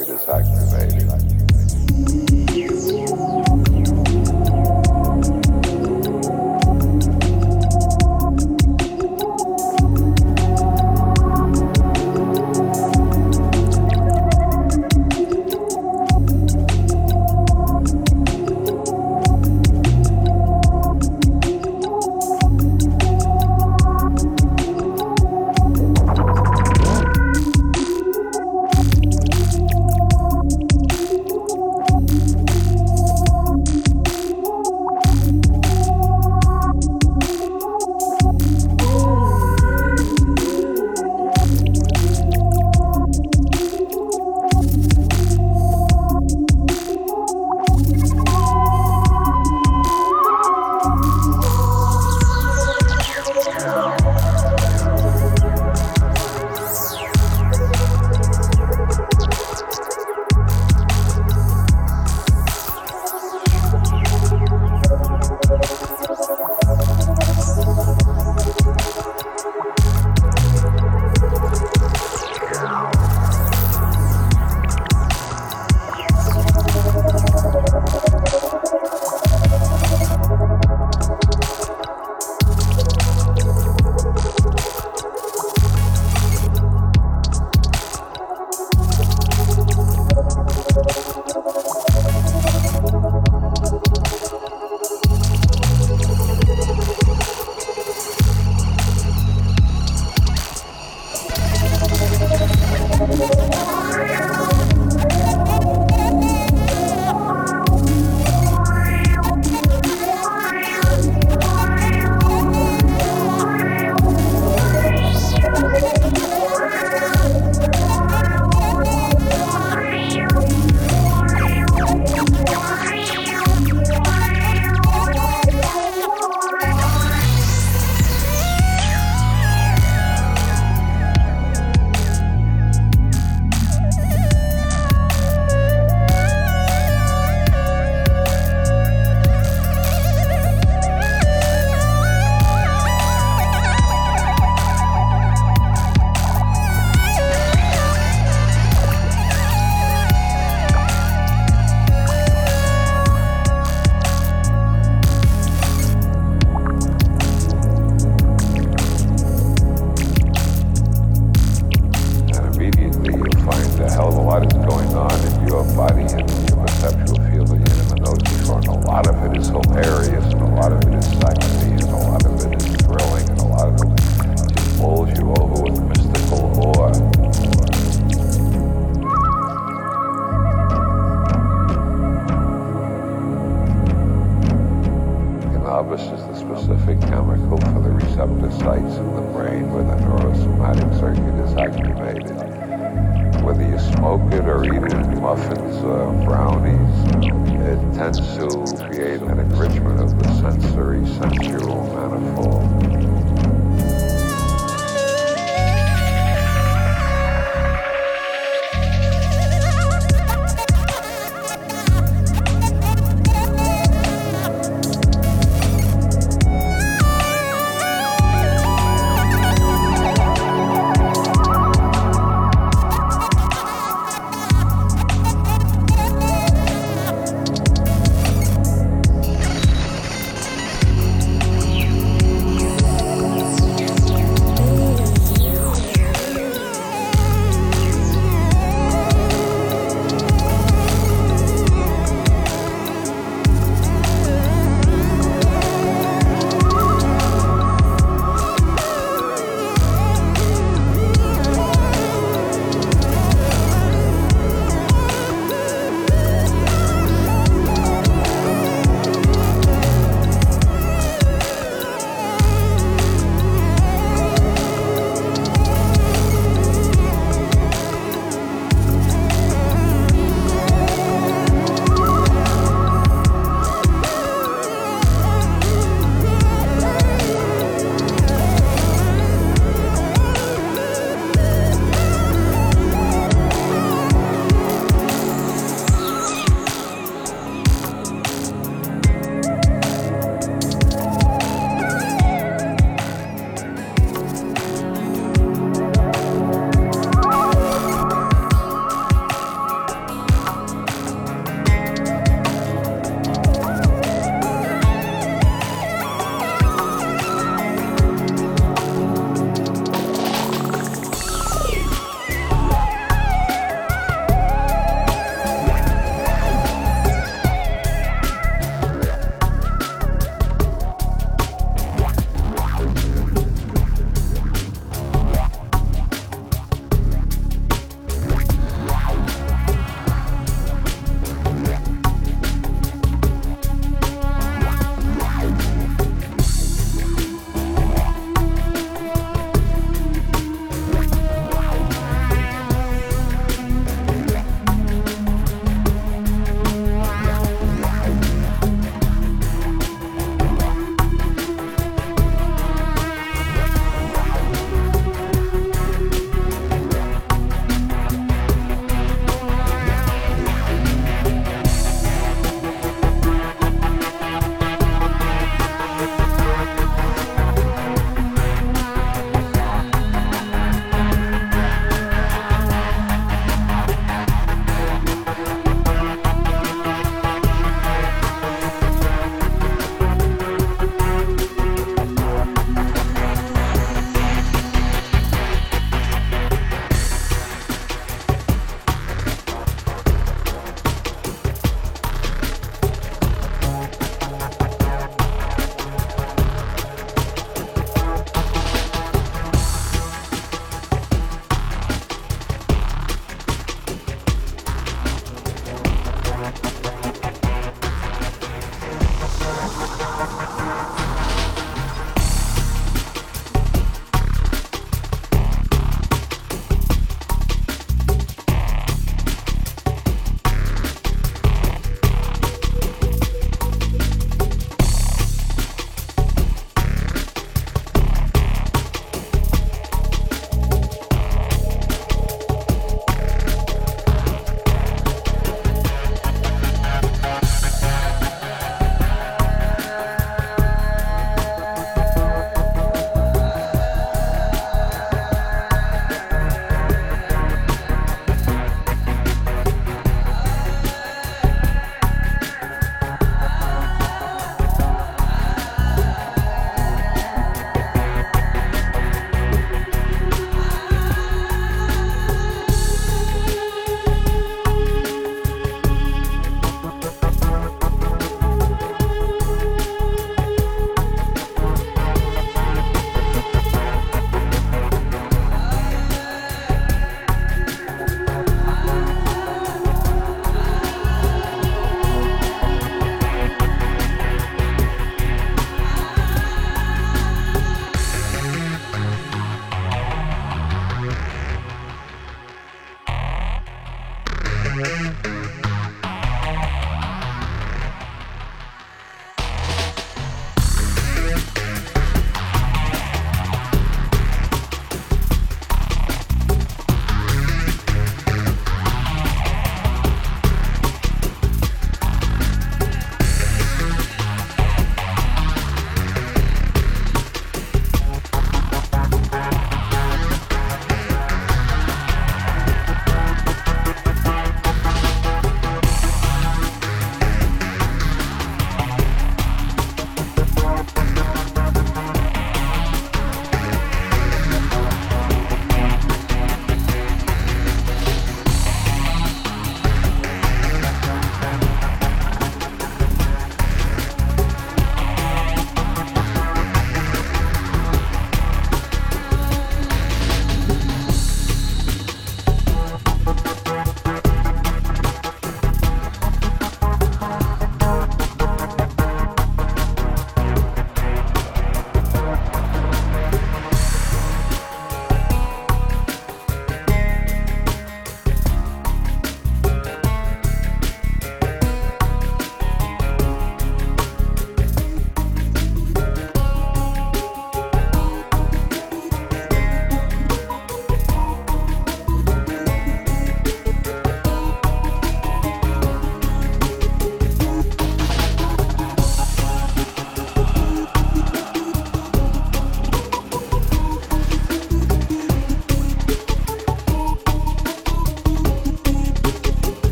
It is activated.